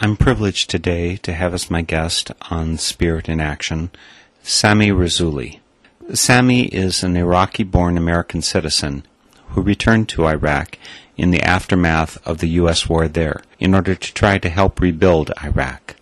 I'm privileged today to have as my guest on Spirit in Action Sami Rasouli. Sami is an Iraqi born American citizen who returned to Iraq in the aftermath of the U.S. war there in order to try to help rebuild Iraq.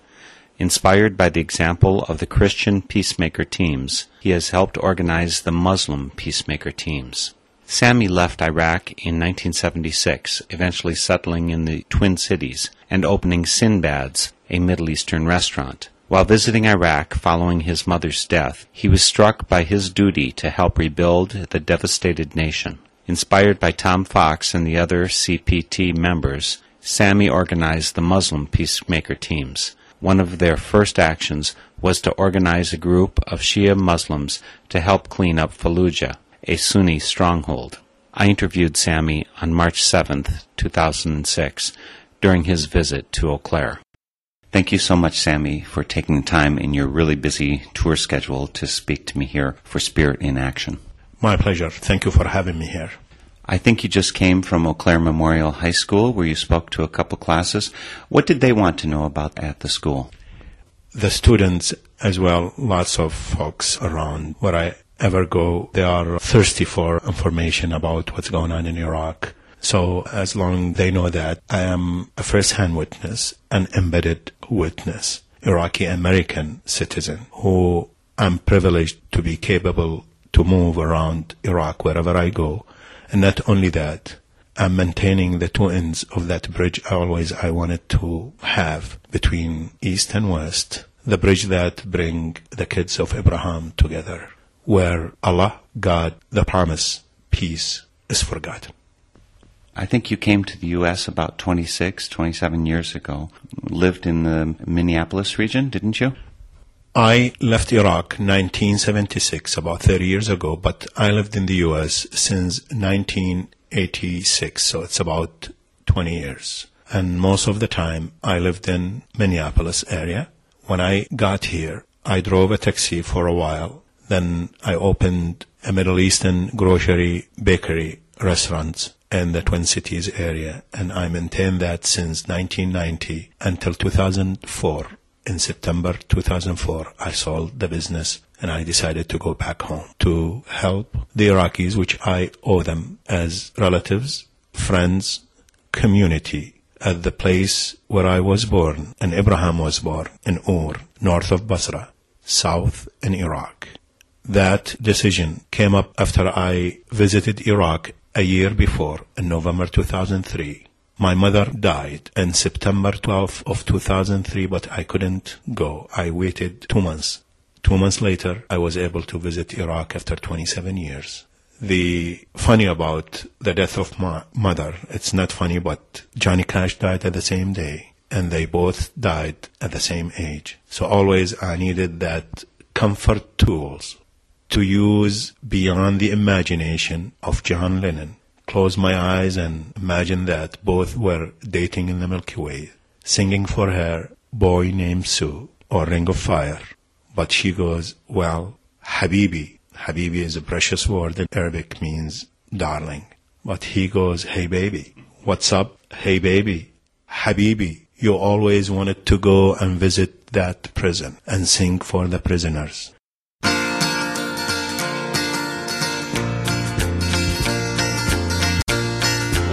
Inspired by the example of the Christian peacemaker teams, he has helped organize the Muslim peacemaker teams. Sami left Iraq in 1976, eventually settling in the Twin Cities and opening Sinbad's, a Middle Eastern restaurant. While visiting Iraq following his mother's death, he was struck by his duty to help rebuild the devastated nation. Inspired by Tom Fox and the other CPT members, Sami organized the Muslim peacemaker teams. One of their first actions was to organize a group of Shia Muslims to help clean up Fallujah, a Sunni stronghold. I interviewed Sami on March 7th, 2006, during his visit to Eau Claire. Thank you so much, Sami, for taking the time in your really busy tour schedule to speak to me here for Spirit in Action. My pleasure. Thank you for having me here. I think you just came from Eau Claire Memorial High School where you spoke to a couple classes. What did they want to know about at the school? The students, as well, lots of folks around where I ever go, they are thirsty for information about what's going on in Iraq. So as long they know that I am a first-hand witness, an embedded witness, Iraqi American citizen who I'm privileged to be capable to move around Iraq wherever I go. And not only that, I'm maintaining the two ends of that bridge always I wanted to have between East and West, the bridge that bring the kids of Abraham together, where Allah, God, the promise, peace is forgotten. I think you came to the U.S. about 26, 27 years ago. Lived in the Minneapolis region, didn't you? I left Iraq 1976, about 30 years ago, but I lived in the U.S. since 1986, so it's about 20 years. And most of the time I lived in Minneapolis area. When I got here, I drove a taxi for a while. Then I opened a Middle Eastern grocery bakery restaurant in the Twin Cities area, and I maintained that since 1990 until 2004 in September 2004, I sold the business and I decided to go back home to help the Iraqis, which I owe them as relatives, friends, community at the place where I was born and Abraham was born in Ur, north of Basra, south in Iraq. That decision came up after I visited Iraq a year before in November 2003. My mother died in September 12 of 2003, but I couldn't go. I waited two months. Two months later, I was able to visit Iraq after 27 years. The funny about the death of my mother, it's not funny, but Johnny Cash died at the same day, and they both died at the same age. So always I needed that comfort tools to use beyond the imagination of John Lennon. Close my eyes and imagine that both were dating in the Milky Way, singing for her Boy Named Sue or Ring of Fire. But she goes, well, Habibi. Habibi is a precious word in Arabic means darling. But he goes, hey baby. What's up? Hey baby. Habibi. You always wanted to go and visit that prison and sing for the prisoners.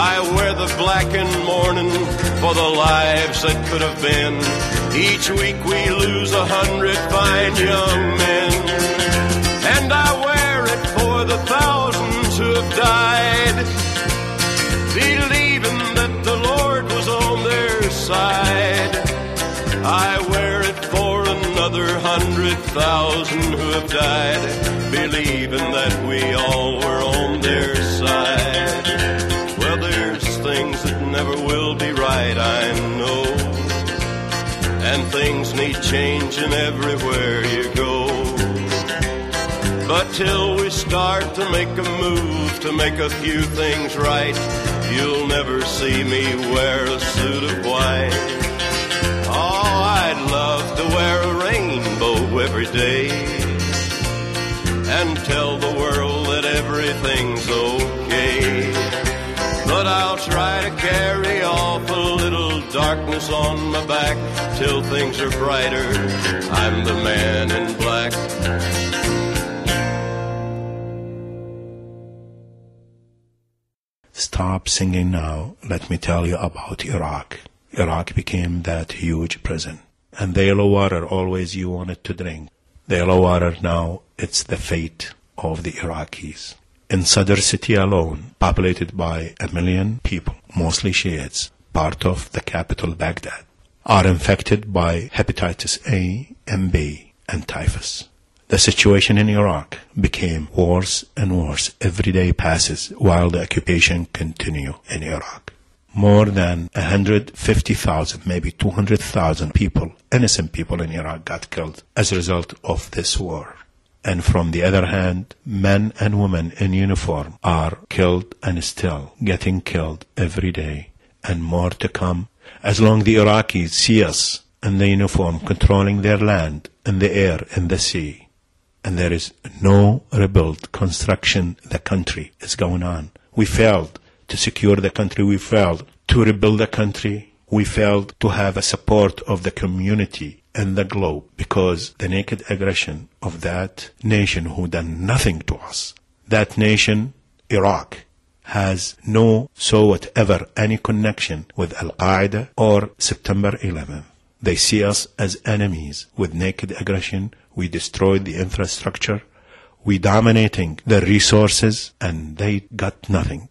I wear the black in mourning for the lives that could have been. Each week we lose a hundred fine young men. And I wear it for the thousands who have died, believing that the Lord was on their side. I wear it for another hundred thousand who have died, believing that we all were on their side things need changing everywhere you go. But till we start to make a move to make a few things right, you'll never see me wear a suit of white. Oh, I'd love to wear a rainbow every day and tell the world that everything's okay. But I'll try to carry little darkness on my back till things are brighter. I'm the man in black. Stop singing now. Let me tell you about Iraq. Iraq became that huge prison. And the yellow water always you wanted to drink. The yellow water now, it's the fate of the Iraqis in Sadr city alone, populated by a million people, mostly Shiites, part of the capital Baghdad, are infected by hepatitis A and B and typhus. The situation in Iraq became worse and worse every day passes while the occupation continue in Iraq. More than 150,000, maybe 200,000 people, innocent people in Iraq got killed as a result of this war and from the other hand, men and women in uniform are killed and still getting killed every day, and more to come. As long the Iraqis see us in the uniform controlling their land and the air and the sea. And there is no rebuild, construction, the country is going on. We failed to secure the country. We failed to rebuild the country. We failed to have a support of the community and the globe because the naked aggression of that nation who done nothing to us, that nation, Iraq, has no so whatever any connection with Al Qaeda or September 11th. They see us as enemies with naked aggression. We destroyed the infrastructure. We dominating the resources and they got nothing.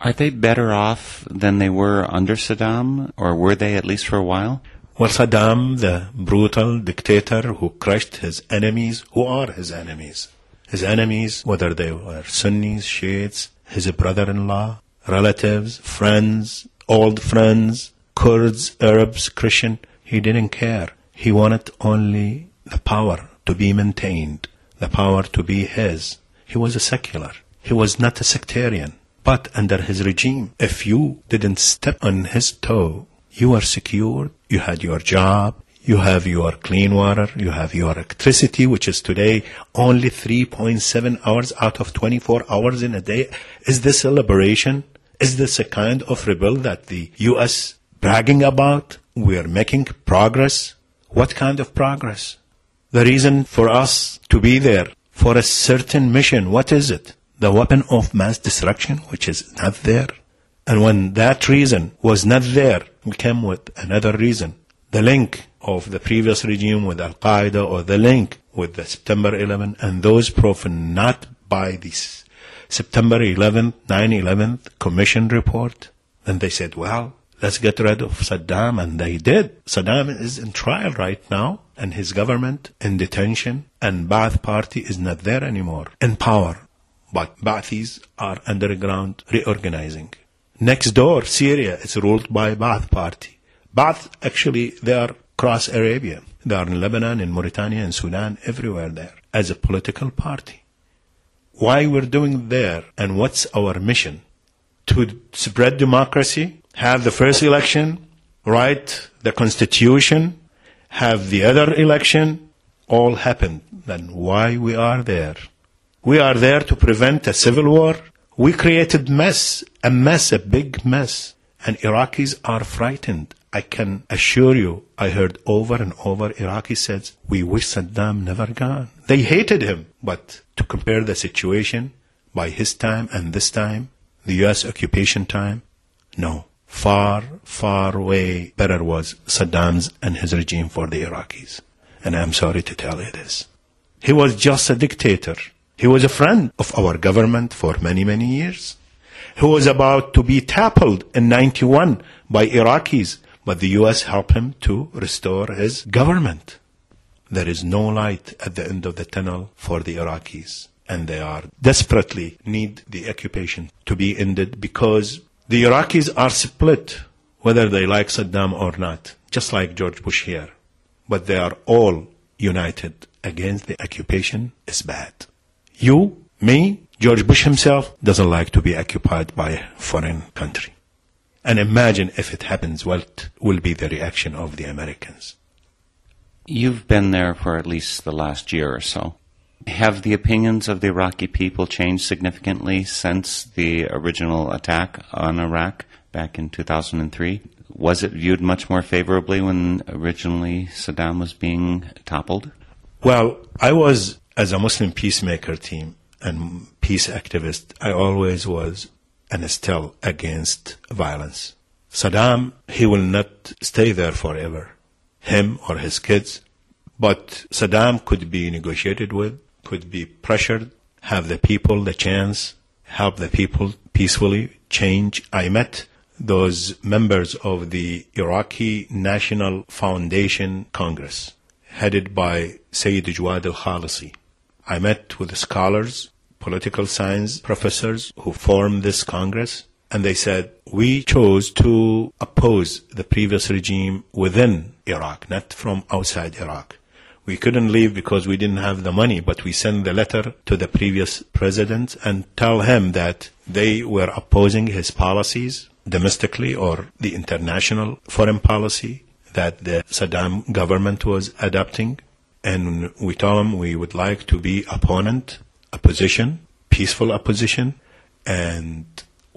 Are they better off than they were under Saddam, or were they at least for a while? Well, Saddam, the brutal dictator who crushed his enemies, who are his enemies? His enemies, whether they were Sunnis, Shiites, his brother-in-law, relatives, friends, old friends, Kurds, Arabs, Christian, he didn't care. He wanted only the power to be maintained, the power to be his. He was a secular. He was not a sectarian. But under his regime, if you didn't step on his toe, you were secured, you had your job, you have your clean water, you have your electricity, which is today only 3.7 hours out of 24 hours in a day. Is this a liberation? Is this a kind of rebuild that the U.S. bragging about? We are making progress. What kind of progress? The reason for us to be there for a certain mission, what is it? The weapon of mass destruction, which is not there. And when that reason was not there, we came with another reason. The link of the previous regime with Al Qaeda or the link with the September 11 and those proven not by this September 11th, 9-11 commission report, then they said, well, let's get rid of Saddam. And they did. Saddam is in trial right now and his government in detention and Ba'ath party is not there anymore in power. But Ba'athis are underground reorganizing. Next door, Syria is ruled by Ba'ath party. Ba'ath, actually, they are across Arabia. They are in Lebanon, in Mauritania, in Sudan, everywhere there, as a political party. Why we're doing there, and what's our mission? To spread democracy, have the first election, write the constitution, have the other election, all happened. Then why we are there? We are there to prevent a civil war. We created mess, a mess, a big mess. And Iraqis are frightened. I can assure you, I heard over and over Iraqis said, we wish Saddam never gone. They hated him. But to compare the situation by his time and this time, the U.S. occupation time, no. Far, far way better was Saddam's and his regime for the Iraqis. And I'm sorry to tell you this. He was just a dictator. He was a friend of our government for many, many years. He was about to be toppled in 91 by Iraqis, but the U.S. helped him to restore his government. There is no light at the end of the tunnel for the Iraqis, and they are desperately need the occupation to be ended because the Iraqis are split, whether they like Saddam or not, just like George Bush here. But they are all united against the occupation is bad. You, me, George Bush himself doesn't like to be occupied by a foreign country. And imagine if it happens, what will be the reaction of the Americans? You've been there for at least the last year or so. Have the opinions of the Iraqi people changed significantly since the original attack on Iraq back in 2003? Was it viewed much more favorably when originally Saddam was being toppled? Well, I was, as a Muslim peacemaker team and peace activist, I always was and still against violence. Saddam, he will not stay there forever, him or his kids. But Saddam could be negotiated with, could be pressured, have the people the chance, help the people peacefully change. I met those members of the Iraqi National Foundation Congress, headed by Sayyid Jawad al-Khalisi. I met with scholars, political science professors who formed this Congress, and they said, we chose to oppose the previous regime within Iraq, not from outside Iraq. We couldn't leave because we didn't have the money, but we sent the letter to the previous president and tell him that they were opposing his policies domestically or the international foreign policy. that the Saddam government was adopting. And we told him we would like to be opponent, opposition, peaceful opposition, and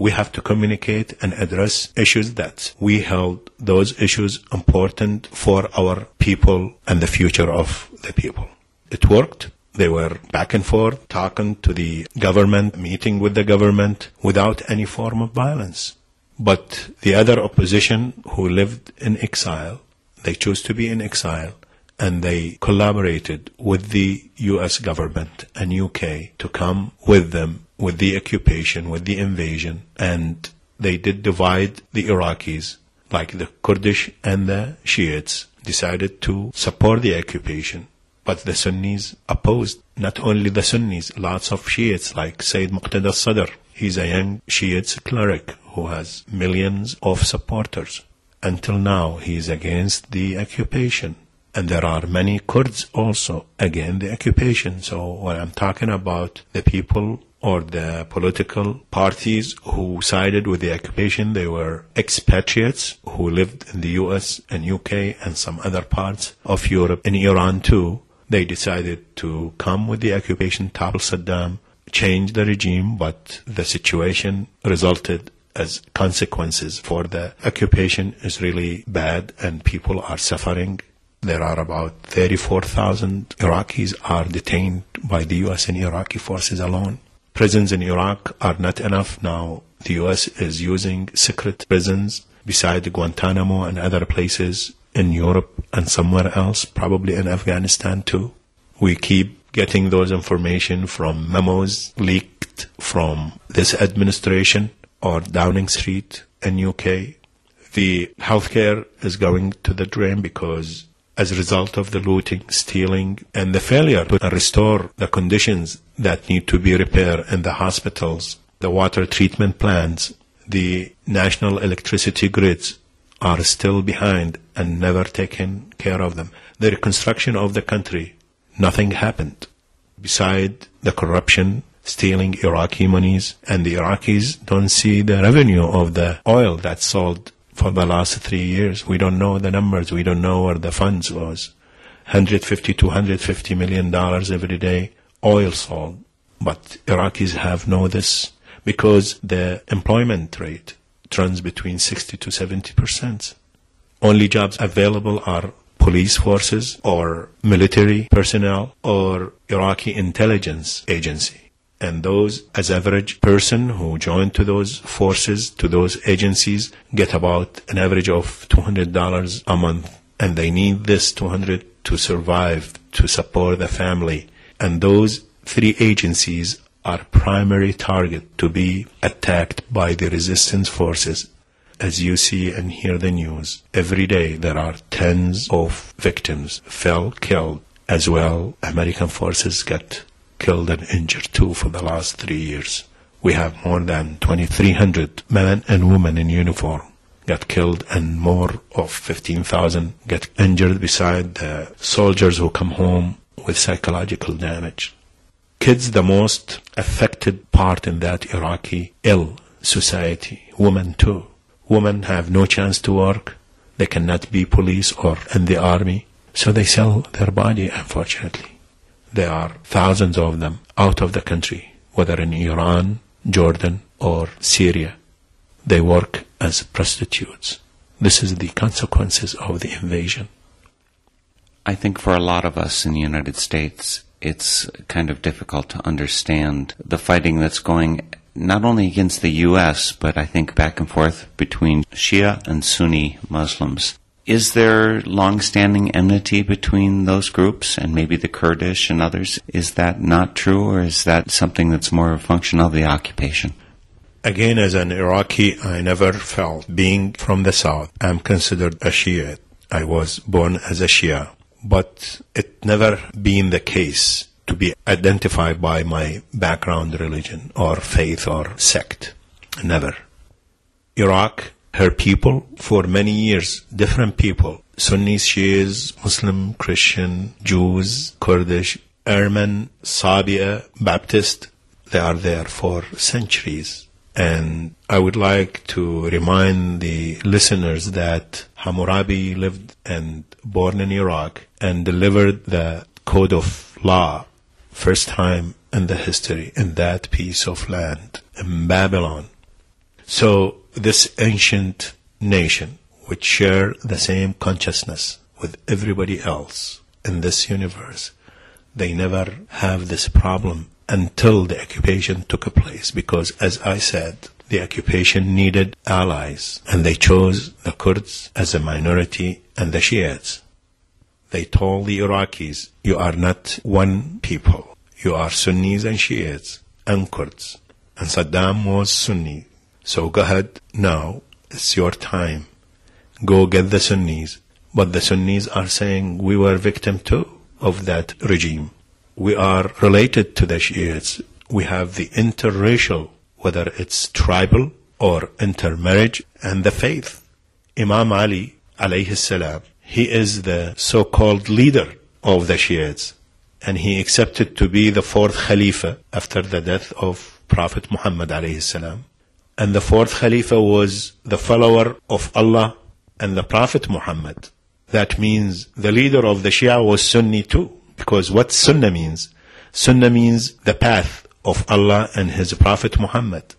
we have to communicate and address issues that we held those issues important for our people and the future of the people. It worked. They were back and forth talking to the government, meeting with the government without any form of violence. But the other opposition who lived in exile, they chose to be in exile and they collaborated with the US government and UK to come with them with the occupation, with the invasion, and they did divide the Iraqis, like the Kurdish and the Shiites, decided to support the occupation. But the Sunnis opposed. Not only the Sunnis, lots of Shiites like Sayyid Muqtada Sadr. He's a young Shiite cleric who has millions of supporters. Until now, he is against the occupation. And there are many Kurds also against the occupation. So when I'm talking about the people or the political parties who sided with the occupation, they were expatriates who lived in the US and UK and some other parts of Europe and Iran too. They decided to come with the occupation, topple Saddam, change the regime, but the situation resulted as consequences for the occupation is really bad and people are suffering. There are about 34,000 Iraqis are detained by the US and Iraqi forces alone. Prisons in Iraq are not enough now. The US is using secret prisons beside Guantanamo and other places in Europe and somewhere else, probably in Afghanistan too. We keep getting those information from memos leaked from this administration or Downing Street in UK. The healthcare is going to the drain because as a result of the looting, stealing, and the failure to restore the conditions that need to be repaired in the hospitals, the water treatment plants, the national electricity grids are still behind and never taken care of them. The reconstruction of the country, nothing happened. Beside the corruption, stealing Iraqi monies, and the Iraqis don't see the revenue of the oil that's sold for the last three years. We don't know the numbers. We don't know where the funds was. 150 to 150 million dollars every day oil sold. But Iraqis have know this because the employment rate runs between 60 to 70 percent. Only jobs available are police forces or military personnel or Iraqi intelligence agency. And those, as average person who join to those forces, to those agencies, get about an average of $200 a month. And they need this 200 to survive, to support the family. And those three agencies are primary target to be attacked by the resistance forces. As you see and hear the news, every day there are tens of victims fell, killed. As well, American forces get killed and injured too for the last three years. We have more than 2,300 men and women in uniform got killed and more of 15,000 get injured beside the soldiers who come home with psychological damage. Kids the most affected part in that Iraqi ill society. Women too. Women have no chance to work. They cannot be police or in the army. So they sell their body, unfortunately. There are thousands of them out of the country, whether in Iran, Jordan, or Syria. They work as prostitutes. This is the consequences of the invasion. I think for a lot of us in the United States, it's kind of difficult to understand the fighting that's going not only against the U.S., but I think back and forth between Shia and Sunni Muslims. Is there long-standing enmity between those groups and maybe the Kurdish and others? Is that not true, or is that something that's more a function of the occupation? Again, as an Iraqi, I never felt being from the south. I'm considered a Shiite. I was born as a Shia, but it never been the case to be identified by my background, religion, or faith, or sect. Never. Iraq her people for many years, different people, Sunnis, Shias, Muslim, Christian, Jews, Kurdish, Armen, Sabia, Baptist, they are there for centuries. And I would like to remind the listeners that Hammurabi lived and born in Iraq and delivered the code of law first time in the history in that piece of land in Babylon. So this ancient nation which share the same consciousness with everybody else in this universe, they never have this problem until the occupation took place because as I said, the occupation needed allies and they chose the Kurds as a minority and the Shiites. They told the Iraqis, you are not one people. You are Sunnis and Shiites and Kurds. And Saddam was Sunni. So go ahead now. It's your time. Go get the Sunnis. But the Sunnis are saying we were victim too of that regime we are related to the Shiites. We have the interracial, whether it's tribal or intermarriage, and the faith. Imam Ali, alayhi salam, he is the so-called leader of the Shiites, and he accepted to be the fourth Khalifa after the death of Prophet Muhammad alayhi salam. And the fourth Khalifa was the follower of Allah and the Prophet Muhammad. That means the leader of the Shia was Sunni too. Because what Sunnah means? Sunnah means the path of Allah and His Prophet Muhammad.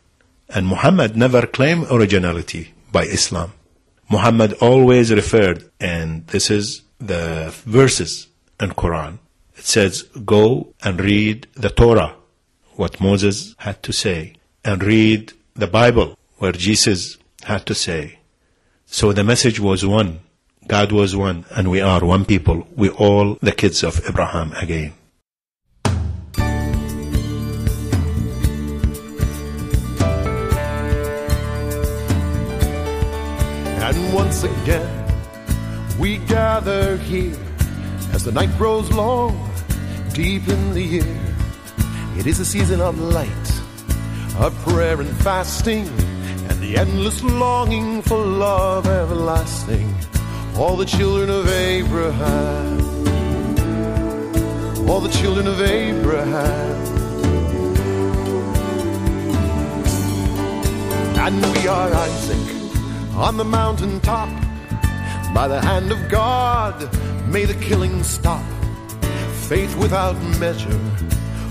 And Muhammad never claimed originality by Islam. Muhammad always referred, and this is the verses in Quran. It says, go and read the Torah, what Moses had to say, and read the Bible, where Jesus had to say. So the message was one. God was one, and we are one people. We all the kids of Abraham again. And once again, we gather here as the night grows long, deep in the year. It is a season of light, of prayer and fasting, and the endless longing for love everlasting all the children of Abraham, all the children of Abraham. And we are Isaac on the mountain top. By the hand of God, may the killing stop. Faith without measure,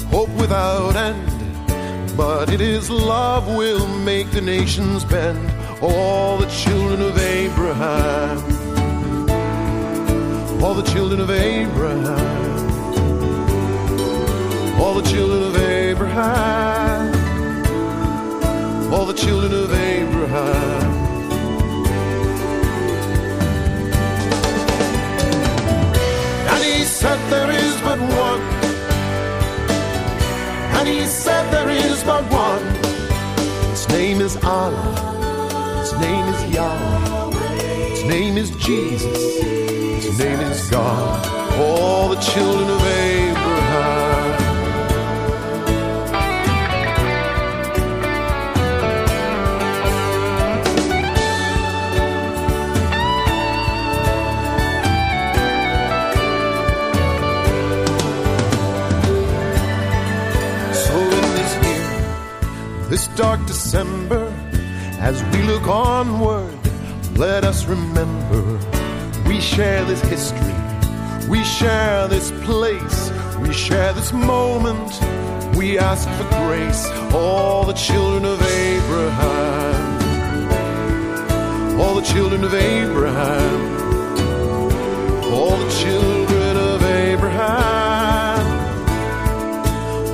hope without end. But it is love will make the nations bend. All the children of Abraham all the children of Abraham, all the children of Abraham, all the children of Abraham. And he said, There is but one. And he said, There is but one. His name is Allah. His name is Yahweh. His name is Jesus his name is God, all the children of Abraham. Dark December, as we look onward, let us remember. We share this history, we share this place, we share this moment. We ask for grace, all the children of Abraham, all the children of Abraham, all the children of Abraham,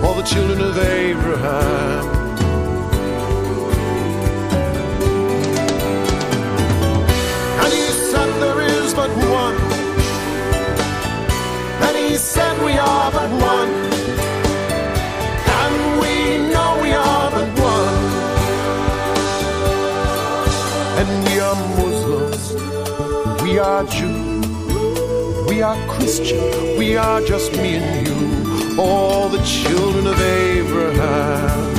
all the children of Abraham. Are Jew, we are Christian, we are just me and you, all the children of Abraham.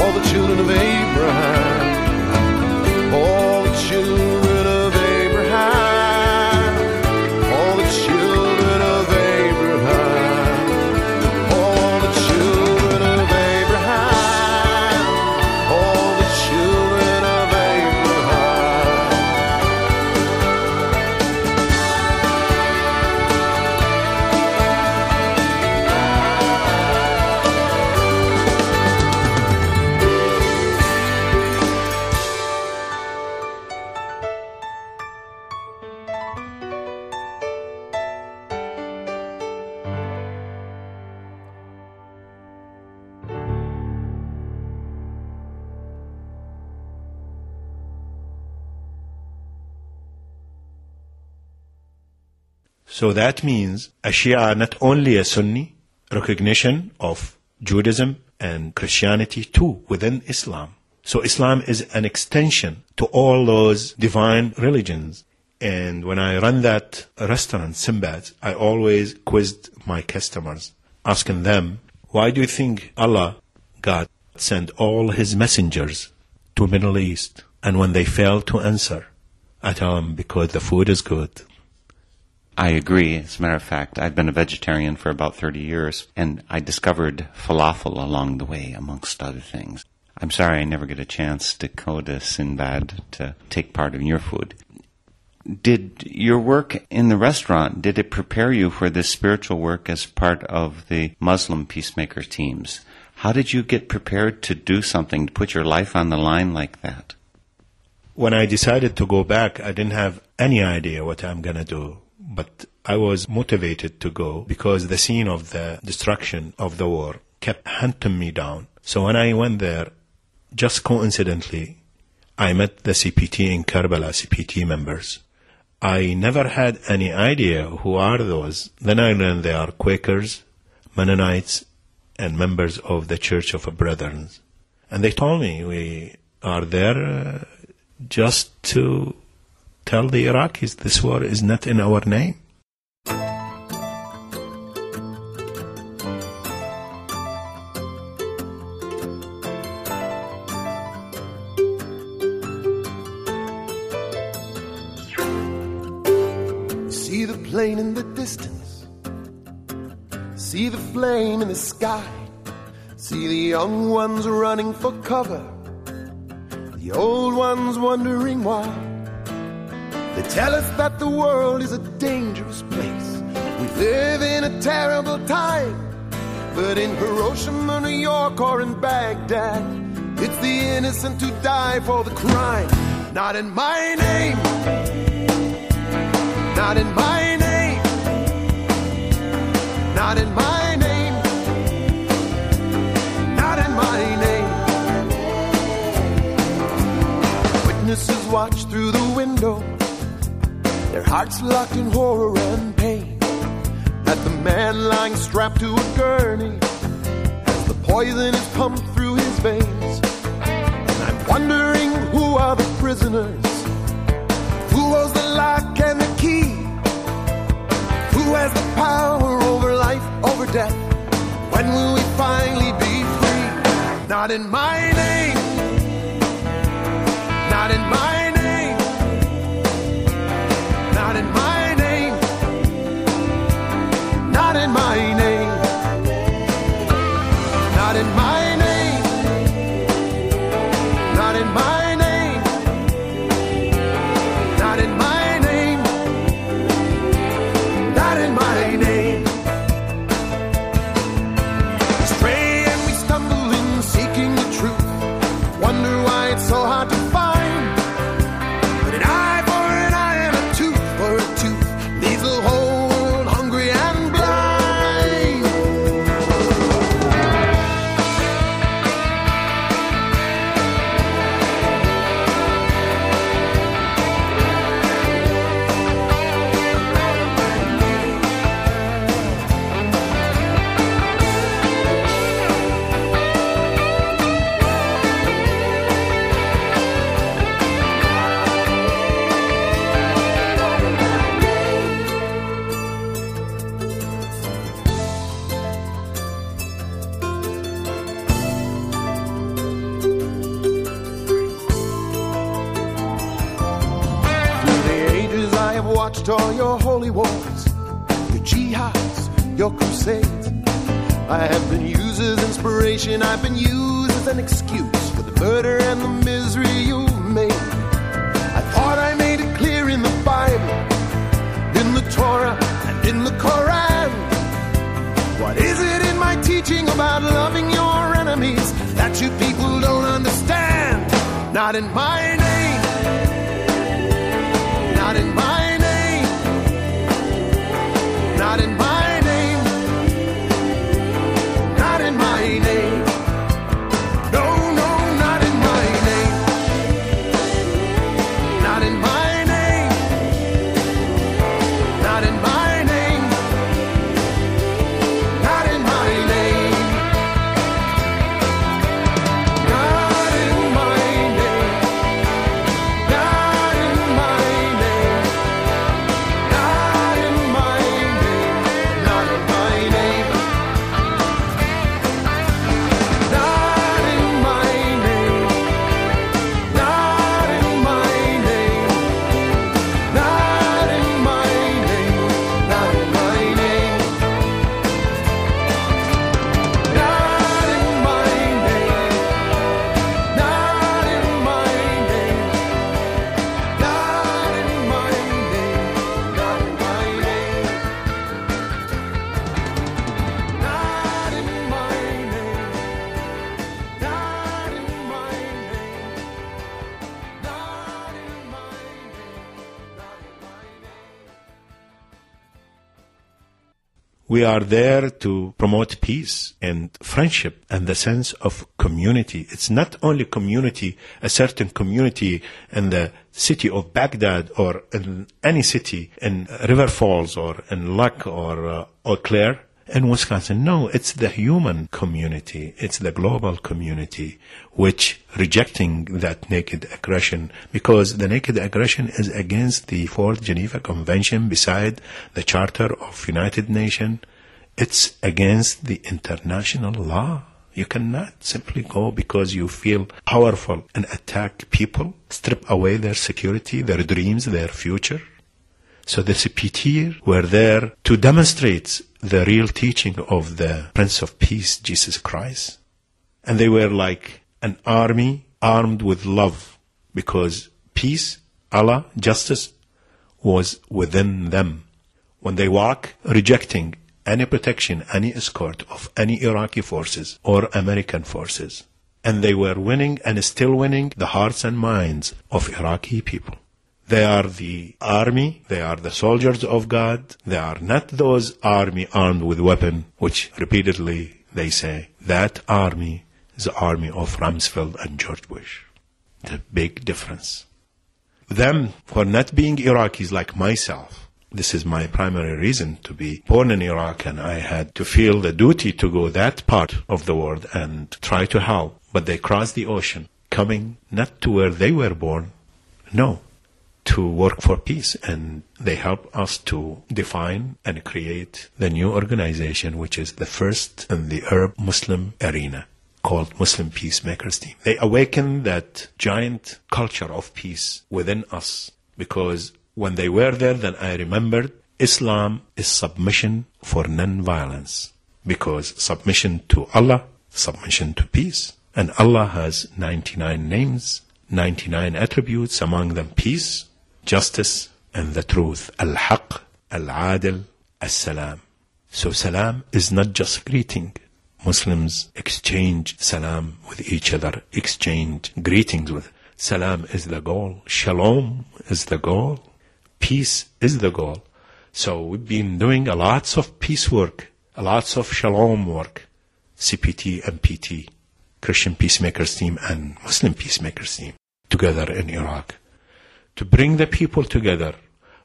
All the children of Abraham. All the children. So that means a Shia not only a Sunni, recognition of Judaism and Christianity too within Islam. So Islam is an extension to all those divine religions. And when I run that restaurant, Simbad, I always quizzed my customers, asking them, why do you think Allah, God, sent all his messengers to Middle East? And when they fail to answer, I tell them, because the food is good. I agree. As a matter of fact, I've been a vegetarian for about 30 years, and I discovered falafel along the way, amongst other things. I'm sorry I never get a chance to go to Sinbad to take part in your food. Did your work in the restaurant, did it prepare you for this spiritual work as part of the Muslim peacemaker teams? How did you get prepared to do something, to put your life on the line like that? When I decided to go back, I didn't have any idea what I'm going to do. But I was motivated to go because the scene of the destruction of the war kept hunting me down. So when I went there, just coincidentally, I met the CPT in Karbala CPT members. I never had any idea who are those. Then I learned they are Quakers, Mennonites, and members of the Church of Brethren. And they told me we are there uh, just to tell the Iraqis this war is not in our name. See the plane in the distance. See the flame in the sky. See the young ones running for cover. The old ones wondering why. They tell us that the world is a dangerous place. We live in a terrible time. But in Hiroshima, New York, or in Baghdad, it's the innocent who die for the crime. Not in my name. Not in my name. Not in my name. Not in my name. Witnesses watch through the window, their hearts locked in horror and pain. At the man lying strapped to a gurney, as the poison is pumped through his veins. And I'm wondering who are the prisoners? Who holds the lock and the key? Who has the power over life, over death? When will we finally be free? Not in my name. Not in my find all your holy wars, your jihads, your crusades. I have been used as inspiration, I've been used as an excuse for the murder and the misery you've made. I thought I made it clear in the Bible, in the Torah, and in the Koran. What is it in my teaching about loving your enemies that you people don't understand? Not in my name. We are there to promote peace and friendship and the sense of community. It's not only community, a certain community in the city of Baghdad or in any city in River Falls or in Luck or uh, Eau Claire in Wisconsin. No, it's the human community. It's the global community which rejecting that naked aggression because the naked aggression is against the Fourth Geneva Convention beside the Charter of United Nations. It's against the international law. You cannot simply go because you feel powerful and attack people, strip away their security, their dreams, their future. So the CPT were there to demonstrate the real teaching of the Prince of Peace, Jesus Christ. And they were like an army armed with love because peace, Allah, justice was within them. When they walk, rejecting any protection, any escort of any Iraqi forces or American forces. And they were winning and still winning the hearts and minds of Iraqi people. They are the army, they are the soldiers of God, they are not those army armed with weapon, which repeatedly they say, that army is the army of Rumsfeld and George Bush. The big difference. Them, for not being Iraqis like myself, this is my primary reason to be born in Iraq and I had to feel the duty to go that part of the world and try to help. But they crossed the ocean, coming not to where they were born, no, to work for peace and they help us to define and create the new organization which is the first in the Arab Muslim arena called Muslim Peacemakers Team. They awaken that giant culture of peace within us because when they were there then I remembered Islam is submission for non-violence because submission to Allah, submission to peace. And Allah has 99 names, 99 attributes, among them peace, justice and the truth. Al-Haq, Al-Adil, Al-Salam. So salam is not just greeting. Muslims exchange salam with each other, exchange greetings with. Salam is the goal. Shalom is the goal. Peace is the goal. So we've been doing a lots of peace work, a lots of shalom work. CPT and PT, Christian Peacemakers Team and Muslim Peacemakers Team together in Iraq to bring the people together,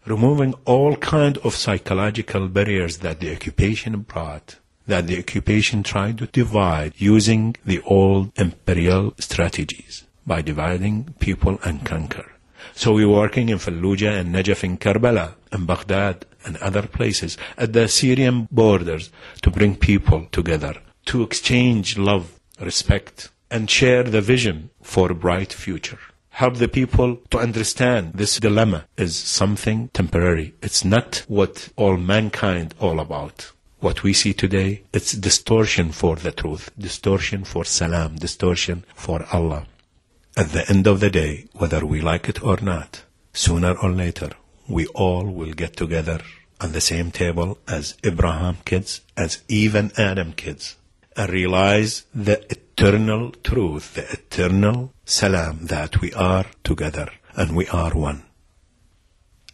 removing all kind of psychological barriers that the occupation brought, that the occupation tried to divide using the old imperial strategies by dividing people and conquer. So we're working in Fallujah and Najaf in Karbala and Baghdad and other places at the Syrian borders to bring people together, to exchange love, respect, and share the vision for a bright future help the people to understand this dilemma is something temporary. It's not what all mankind all about. What we see today, it's distortion for the truth, distortion for salam, distortion for Allah. At the end of the day, whether we like it or not, sooner or later, we all will get together on the same table as Abraham kids, as even Adam kids, and realize the eternal truth, the eternal salam that we are together and we are one.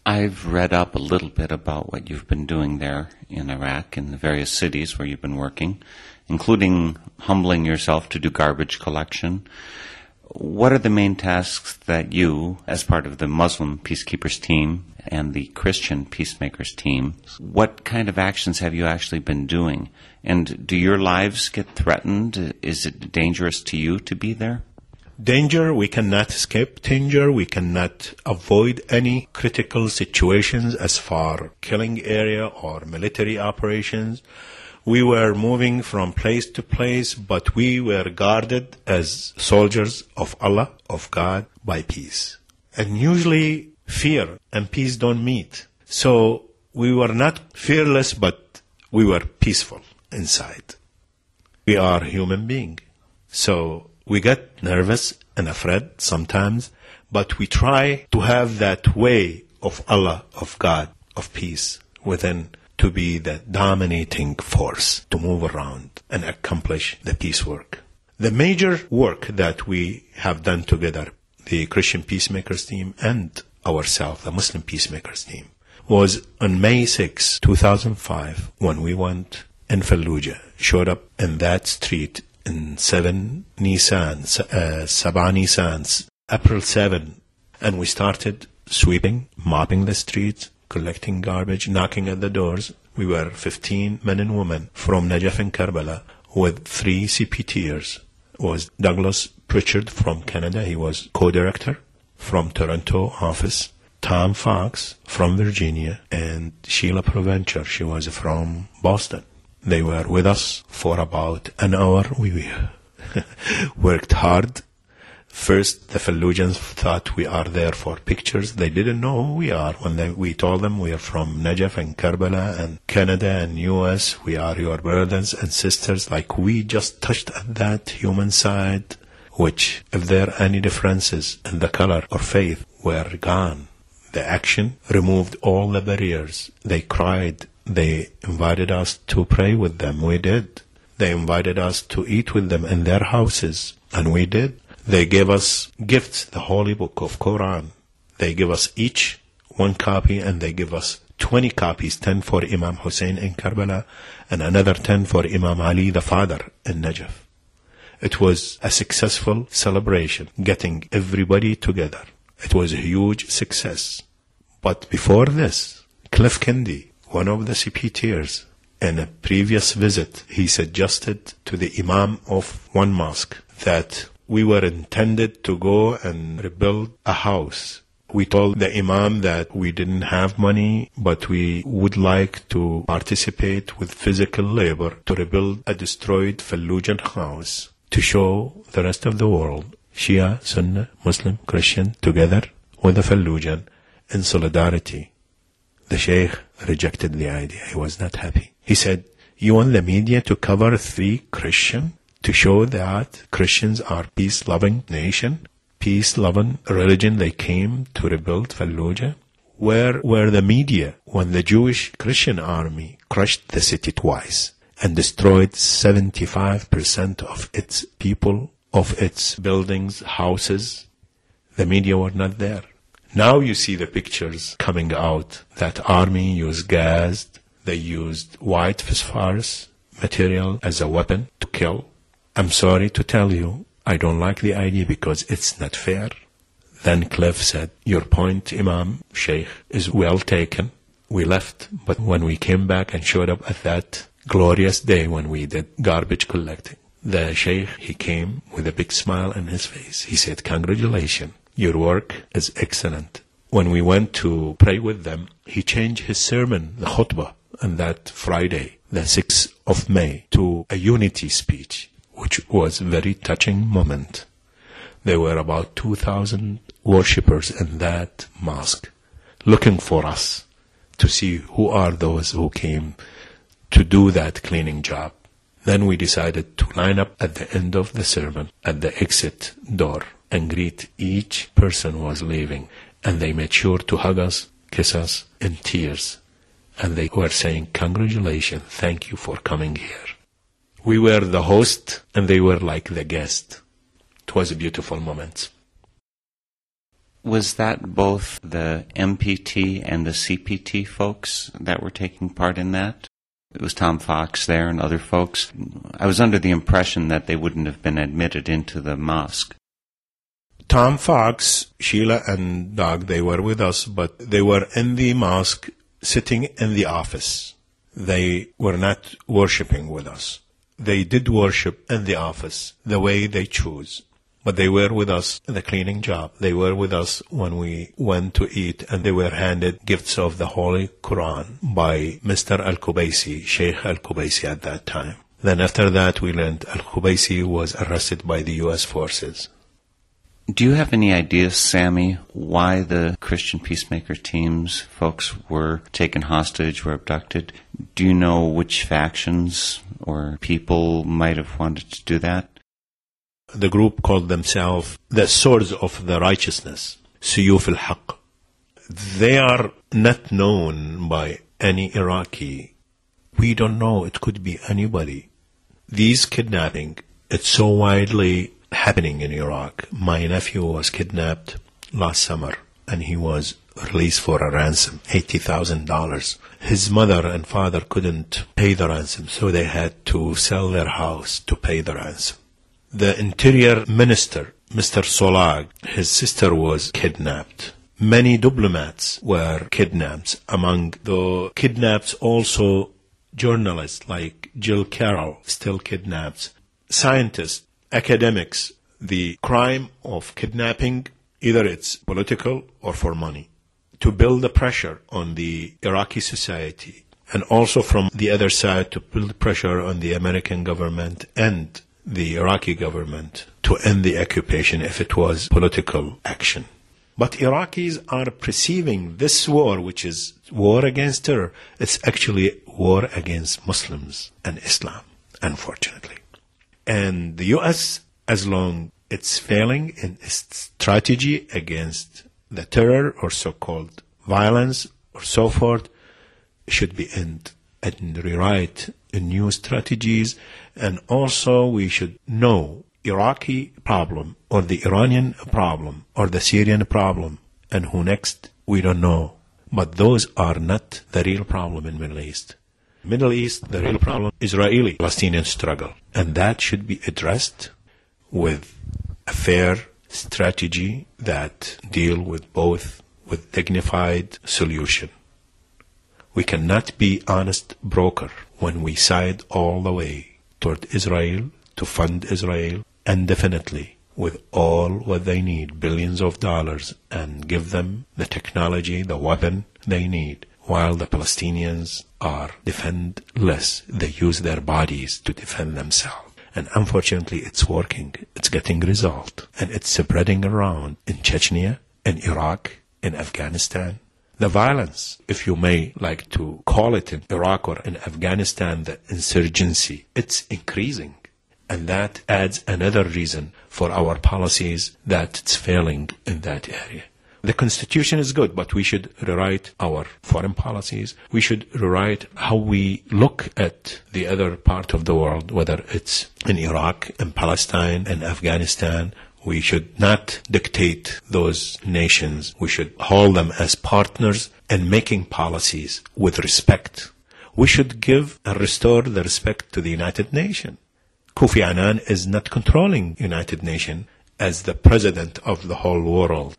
I've read up a little bit about what you've been doing there in Iraq in the various cities where you've been working, including humbling yourself to do garbage collection. What are the main tasks that you, as part of the Muslim peacekeepers team and the Christian peacemakers team, what kind of actions have you actually been doing? And do your lives get threatened? Is it dangerous to you to be there? danger. We cannot escape danger. We cannot avoid any critical situations as far killing area or military operations. We were moving from place to place, but we were guarded as soldiers of Allah, of God, by peace. And usually fear and peace don't meet. So we were not fearless, but we were peaceful inside. We are human beings. So we get nervous and afraid sometimes, but we try to have that way of Allah, of God, of peace within to be the dominating force to move around and accomplish the peace work. The major work that we have done together, the Christian Peacemakers team and ourselves, the Muslim Peacemakers team, was on May 6, 2005, when we went in Fallujah, showed up in that street in 7 Nissan, uh, Sabah April 7, and we started sweeping, mopping the streets, collecting garbage, knocking at the doors. We were 15 men and women from Najaf and Karbala with three CPTers. Was Douglas Pritchard from Canada. He was co-director from Toronto office. Tom Fox from Virginia and Sheila Provencher. She was from Boston. They were with us for about an hour. We worked hard First, the Fallujans thought we are there for pictures. They didn't know who we are. When they, we told them we are from Najaf and Karbala and Canada and US, we are your brothers and sisters. Like we just touched at that human side, which, if there are any differences in the color or faith, were gone. The action removed all the barriers. They cried. They invited us to pray with them. We did. They invited us to eat with them in their houses. And we did. They gave us gifts, the holy book of Quran. They give us each one copy and they give us 20 copies, 10 for Imam Hussein in Karbala and another 10 for Imam Ali the father in Najaf. It was a successful celebration, getting everybody together. It was a huge success. But before this, Cliff Kindy, one of the CPTers, in a previous visit, he suggested to the Imam of one mosque that we were intended to go and rebuild a house. We told the Imam that we didn't have money, but we would like to participate with physical labor to rebuild a destroyed Fallujah house to show the rest of the world, Shia, Sunni, Muslim, Christian, together with the Fallujah in solidarity. The Sheikh rejected the idea. He was not happy. He said, you want the media to cover three Christian to show that Christians are peace-loving nation, peace-loving religion. They came to rebuild Fallujah. Where were the media when the Jewish Christian army crushed the city twice and destroyed 75% of its people, of its buildings, houses? The media were not there. Now you see the pictures coming out that army used gas, they used white phosphorus material as a weapon to kill. I'm sorry to tell you, I don't like the idea because it's not fair. Then Cliff said, Your point, Imam, Sheikh, is well taken. We left, but when we came back and showed up at that glorious day when we did garbage collecting, the Sheikh, he came with a big smile on his face. He said, Congratulations, your work is excellent. When we went to pray with them, he changed his sermon, the khutbah, on that Friday, the 6th of May, to a unity speech which was a very touching moment. There were about 2,000 worshippers in that mosque looking for us to see who are those who came to do that cleaning job. Then we decided to line up at the end of the sermon at the exit door and greet each person who was leaving. And they made sure to hug us, kiss us in tears. And they were saying, congratulations, thank you for coming here. We were the host and they were like the guest. It was a beautiful moment. Was that both the MPT and the CPT folks that were taking part in that? It was Tom Fox there and other folks. I was under the impression that they wouldn't have been admitted into the mosque. Tom Fox, Sheila, and Doug, they were with us, but they were in the mosque sitting in the office. They were not worshipping with us. They did worship in the office the way they chose. But they were with us in the cleaning job. They were with us when we went to eat and they were handed gifts of the Holy Quran by Mr. Al-Kubaisi, Sheikh Al-Kubaisi at that time. Then after that we learned Al-Kubaisi was arrested by the U.S. forces. Do you have any ideas, Sami, why the Christian peacemaker teams folks were taken hostage, were abducted? Do you know which factions or people might have wanted to do that? The group called themselves the Swords of the Righteousness, Suyuf al-Haq. They are not known by any Iraqi. We don't know. It could be anybody. These kidnapping, it's so widely happening in Iraq. My nephew was kidnapped last summer and he was released for a ransom, $80,000. His mother and father couldn't pay the ransom, so they had to sell their house to pay the ransom. The interior minister, Mr. Solag, his sister was kidnapped. Many diplomats were kidnapped. Among the kidnapped also journalists like Jill Carroll, still kidnapped. Scientists, academics, the crime of kidnapping, either it's political or for money, to build the pressure on the Iraqi society, and also from the other side to build pressure on the American government and the Iraqi government to end the occupation if it was political action. But Iraqis are perceiving this war, which is war against terror, it's actually war against Muslims and Islam, unfortunately. And the US, as long it's failing in its strategy against the terror or so-called violence or so forth, should be end and rewrite new strategies. And also we should know Iraqi problem or the Iranian problem or the Syrian problem and who next we don't know. But those are not the real problem in Middle East. Middle East, the real problem, Israeli-Palestinian struggle. And that should be addressed with a fair strategy that deal with both with dignified solution. We cannot be honest broker when we side all the way toward Israel to fund Israel indefinitely with all what they need, billions of dollars, and give them the technology, the weapon they need, while the Palestinians are defendless. They use their bodies to defend themselves. And unfortunately, it's working. It's getting result. And it's spreading around in Chechnya, in Iraq, in Afghanistan. The violence, if you may like to call it in Iraq or in Afghanistan, the insurgency, it's increasing. And that adds another reason for our policies that it's failing in that area. The constitution is good, but we should rewrite our foreign policies. We should rewrite how we look at the other part of the world, whether it's in Iraq, in Palestine, in Afghanistan. We should not dictate those nations. We should hold them as partners in making policies with respect. We should give and restore the respect to the United Nations. Kofi Annan is not controlling United Nations as the president of the whole world.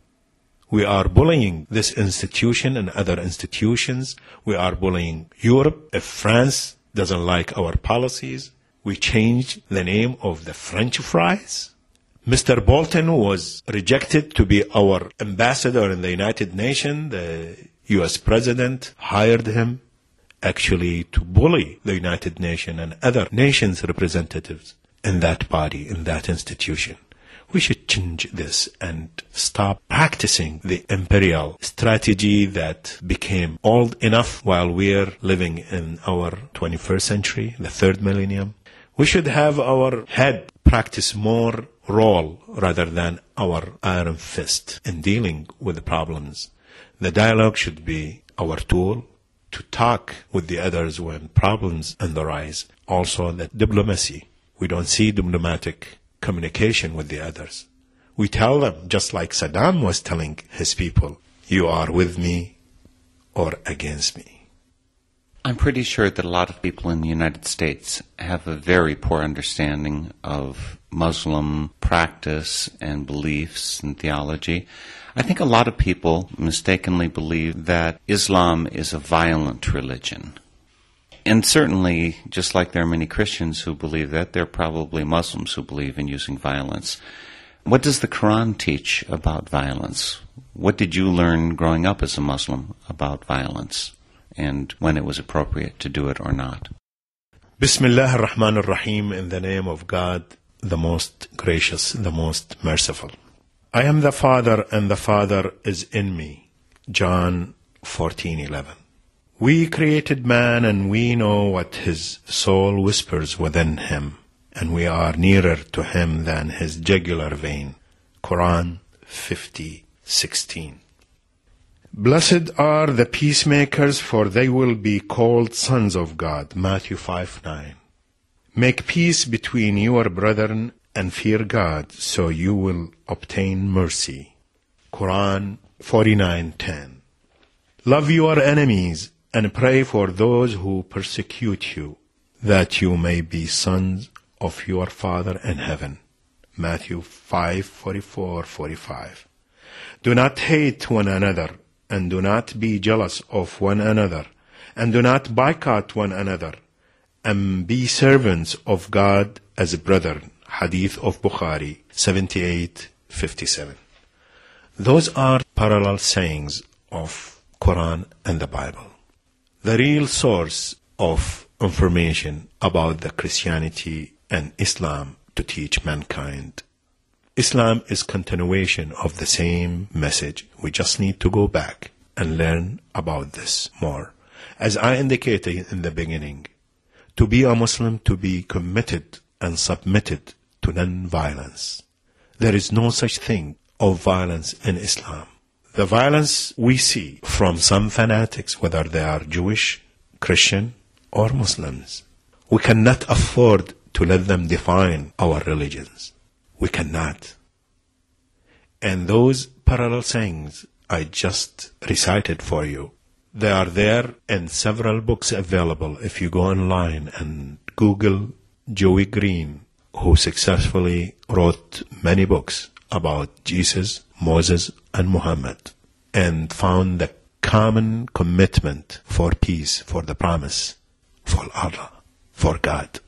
We are bullying this institution and other institutions. We are bullying Europe. If France doesn't like our policies, we change the name of the French fries. Mr. Bolton was rejected to be our ambassador in the United Nations. The US president hired him actually to bully the United Nations and other nations' representatives in that body, in that institution. We should change this and stop practicing the imperial strategy that became old enough while we're living in our 21st century, the third millennium. We should have our head practice more role rather than our iron fist in dealing with the problems. The dialogue should be our tool to talk with the others when problems arise. Also, the diplomacy. We don't see diplomatic communication with the others. We tell them, just like Saddam was telling his people, you are with me or against me. I'm pretty sure that a lot of people in the United States have a very poor understanding of Muslim practice and beliefs and theology. I think a lot of people mistakenly believe that Islam is a violent religion. And certainly, just like there are many Christians who believe that, there are probably Muslims who believe in using violence. What does the Quran teach about violence? What did you learn growing up as a Muslim about violence and when it was appropriate to do it or not? Bismillah ar-Rahman ar-Rahim, in the name of God, the most gracious, the most merciful. I am the Father, and the Father is in me. John 14:11. We created man, and we know what his soul whispers within him, and we are nearer to him than his jugular vein. Quran 50:16. Blessed are the peacemakers, for they will be called sons of God. Matthew 5:9. Make peace between your brethren and fear God, so you will obtain mercy. Quran 49:10. Love your enemies and pray for those who persecute you, that you may be sons of your Father in heaven. Matthew 5:44 45. Do not hate one another and do not be jealous of one another and do not boycott one another and be servants of God as brethren. Hadith of Bukhari 78:57. Those are parallel sayings of Quran and the Bible. The real source of information about the Christianity and Islam to teach mankind. Islam is continuation of the same message. We just need to go back and learn about this more. As I indicated in the beginning, to be a Muslim, to be committed and submitted to non-violence. There is no such thing of violence in Islam. The violence we see from some fanatics, whether they are Jewish, Christian, or Muslims, we cannot afford to let them define our religions. We cannot. And those parallel sayings I just recited for you, they are there in several books available if you go online and Google Joey Green, who successfully wrote many books about Jesus, Moses, and Muhammad, and found the common commitment for peace, for the promise, for Allah, for God.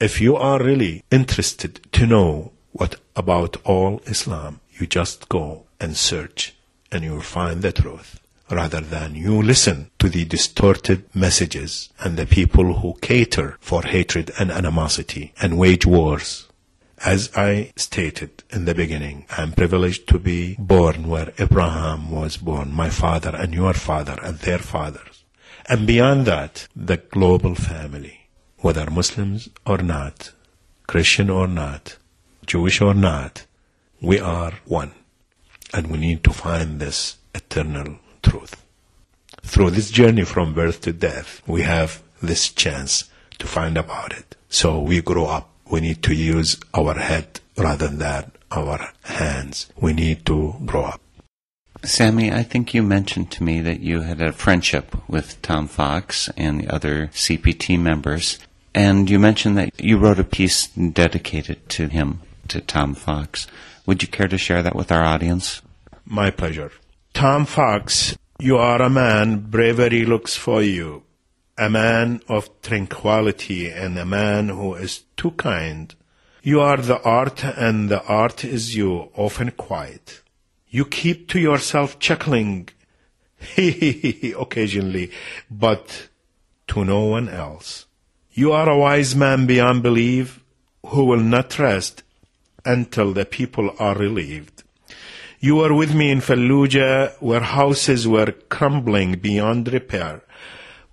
If you are really interested to know what about all Islam, you just go and search and you'll find the truth rather than you listen to the distorted messages and the people who cater for hatred and animosity and wage wars. As I stated in the beginning, I am privileged to be born where Abraham was born, my father and your father and their fathers. And beyond that, the global family, whether Muslims or not, Christian or not, Jewish or not, we are one. And we need to find this eternal truth. Through this journey from birth to death, we have this chance to find about it. So we grow up. We need to use our head rather than our hands. We need to grow up. Sami, I think you mentioned to me that you had a friendship with Tom Fox and the other CPT members, and you mentioned that you wrote a piece dedicated to him, to Tom Fox. Would you care to share that with our audience? My pleasure. Tom Fox, you are a man, bravery looks for you. A man of tranquility and a man who is too kind. You are the art and the art is you, often quiet. You keep to yourself chuckling, occasionally, but to no one else. You are a wise man beyond belief who will not rest until the people are relieved. You were with me in Fallujah where houses were crumbling beyond repair,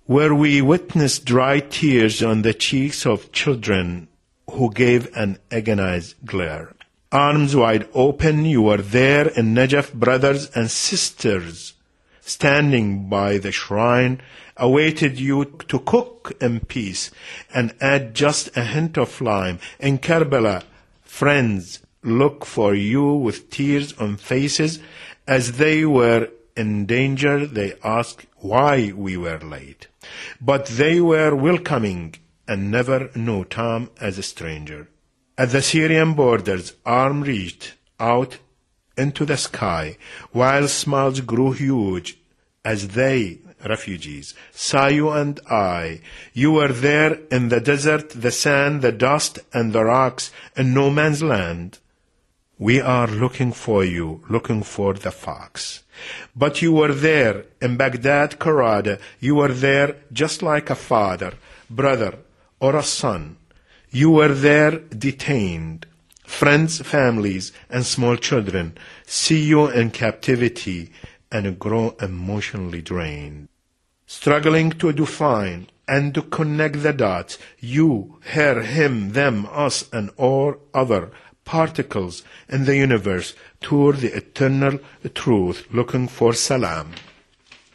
where we witnessed dry tears on the cheeks of children who gave an agonized glare. Arms wide open, you were there in Najaf, brothers and sisters, standing by the shrine, awaited you to cook in peace and add just a hint of lime. In Karbala, friends look for you with tears on faces as they were in danger. They asked why we were late. But they were welcoming and never knew Tom as a stranger. At the Syrian borders, arm reached out into the sky, while smiles grew huge as they, refugees, saw you and I. You were there in the desert, the sand, the dust, and the rocks, in no man's land. We are looking for you, looking for the fox. But you were there in Baghdad, Karada. You were there just like a father, brother, or a son. You were there detained. Friends, families, and small children see you in captivity and grow emotionally drained. Struggling to define and to connect the dots, you, her, him, them, us, and all other particles in the universe toward the eternal truth, looking for salam.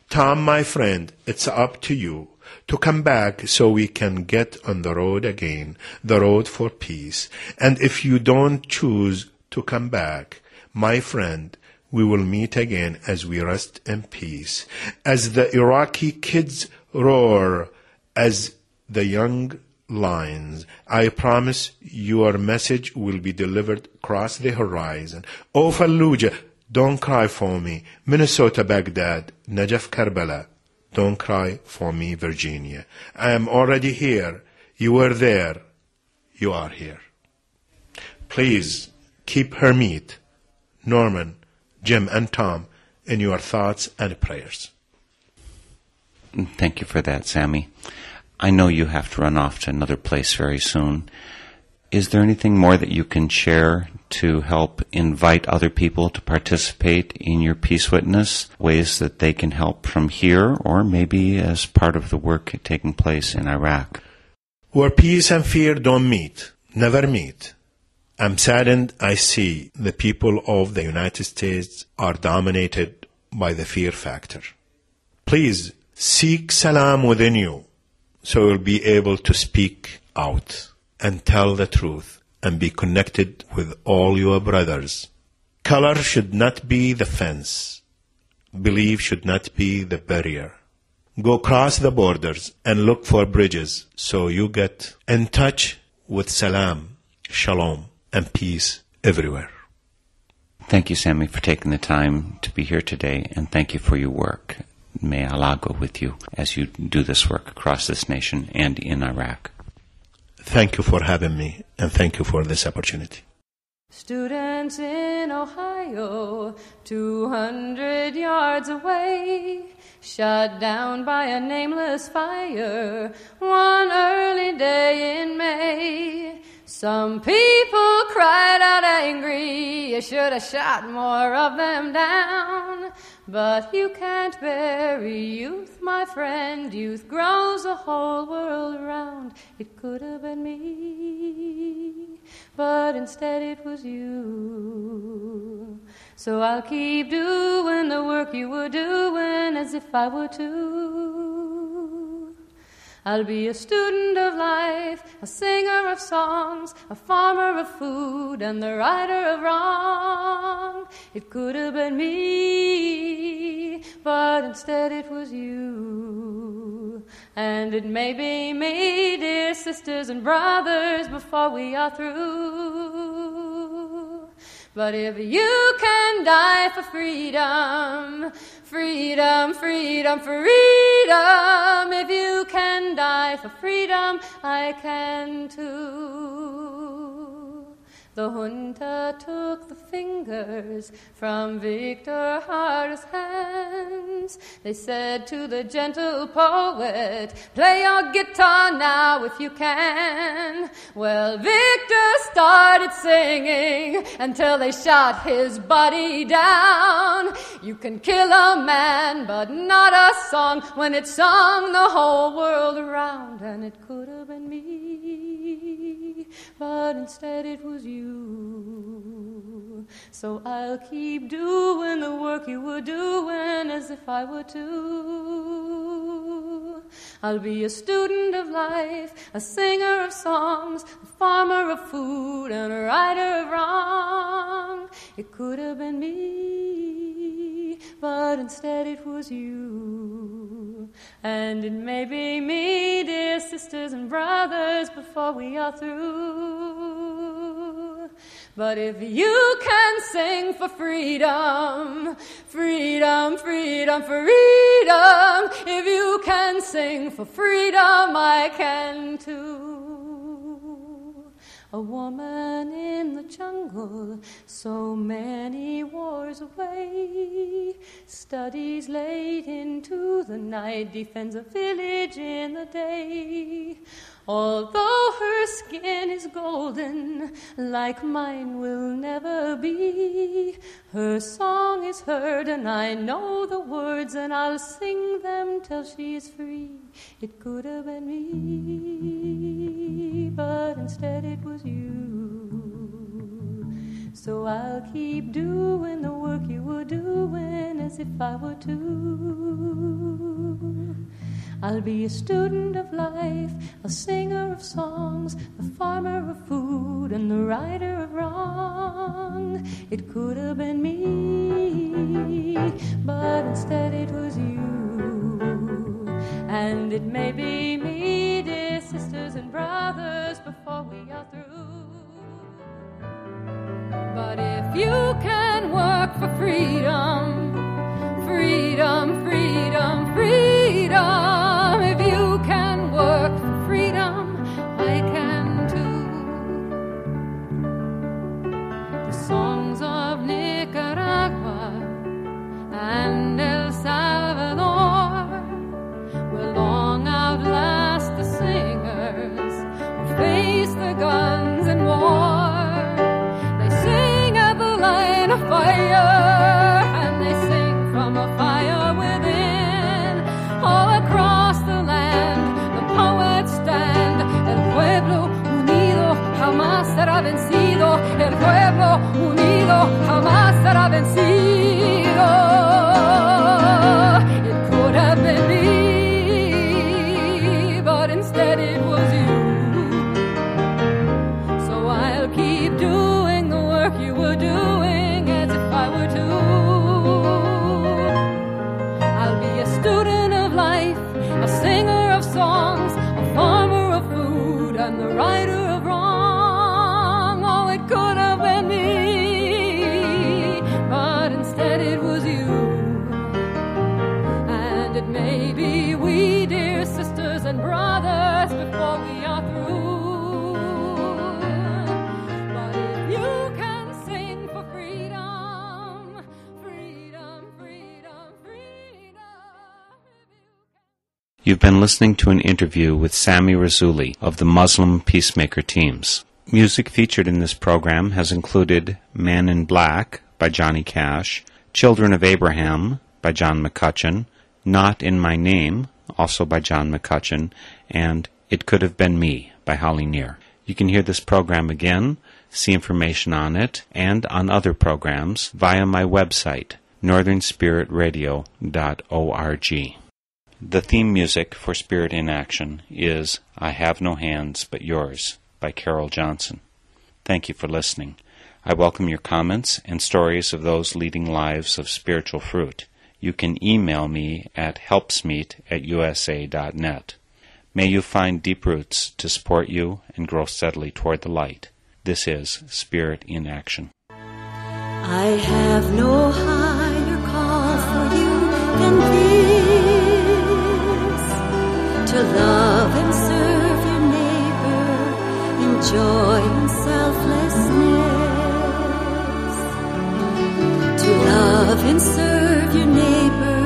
Tom, my friend, it's up to you to come back so we can get on the road again, the road for peace. And if you don't choose to come back, my friend, we will meet again as we rest in peace. As the Iraqi kids roar, as the young lions, I promise your message will be delivered across the horizon. Oh Fallujah, don't cry for me. Minnesota, Baghdad, Najaf, Karbala. Don't cry for me, Virginia. I am already here. You were there. You are here. Please keep Harmeet, Norman, Jim, and Tom in your thoughts and prayers. Thank you for that, Sami. I know you have to run off to another place very soon. Is there anything more that you can share to help invite other people to participate in your peace witness, ways that they can help from here or maybe as part of the work taking place in Iraq? Where peace and fear don't meet, never meet. I'm saddened I see the people of the United States are dominated by the fear factor. Please seek salam within you so you'll be able to speak out and tell the truth and be connected with all your brothers. Color should not be the fence. Belief should not be the barrier. Go cross the borders and look for bridges so you get in touch with salam, shalom, and peace everywhere. Thank you, Sami, for taking the time to be here today, and thank you for your work. May Allah go with you as you do this work across this nation and in Iraq. Thank you for having me, and thank you for this opportunity. Students in Ohio, 200 yards away, shot down by a nameless fire one early day in May. Some people cried out angry, you should have shot more of them down. But you can't bury youth, my friend. Youth grows the whole world round. It could have been me, but instead it was you. So I'll keep doing the work you were doing as if I were too. I'll be a student of life, a singer of songs, a farmer of food, and the righter of wrong. It could have been me, but instead it was you. And it may be me, dear sisters and brothers, before we are through. But if you can die for freedom, freedom, freedom, freedom, if you can die for freedom, I can too. The junta took the fingers from Victor Jara's hands. They said to the gentle poet, Play your guitar now if you can. Well, Victor started singing until they shot his body down. You can kill a man, but not a song when it's sung the whole world around, and it could have been me, but instead it was you. So I'll keep doing the work you were doing as if I were too. I'll be a student of life, a singer of songs, a farmer of food, and a writer of wrong. It could have been me, but instead it was you. And it may be me, dear sisters and brothers, before we are through. But if you can sing for freedom, freedom, freedom, freedom, if you can sing for freedom, I can too. A woman in the jungle, so many wars away, studies late into the night, defends a village in the day. Although her skin is golden, like mine will never be, her song is heard, and I know the words, and I'll sing them till she is free. It could have been me, but instead it was you. So I'll keep doing the work you were doing as if I were too. I'll be a student of life, a singer of songs, the farmer of food, and the righter of wrong. It could have been me, but instead it was you. And it may be me, dear sisters and brothers, before we are through. But if you can work for freedom, freedom, freedom, freedom, if será vencido. You've been listening to an interview with Sami Rasouli of the Muslim Peacemaker Teams. Music featured in this program has included Man in Black by Johnny Cash, Children of Abraham by John McCutcheon, Not in My Name, also by John McCutcheon, and It Could Have Been Me by Holly Near. You can hear this program again, see information on it, and on other programs via my website, northernspiritradio.org. The theme music for Spirit in Action is I Have No Hands But Yours by Carol Johnson. Thank you for listening. I welcome your comments and stories of those leading lives of spiritual fruit. You can email me at helpsmeet at usa.net. May you find deep roots to support you and grow steadily toward the light. This is Spirit in Action. I have no higher call for you than this to love and serve your neighbor in joy and selflessness. To love and serve your neighbor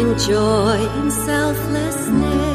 in joy and selflessness.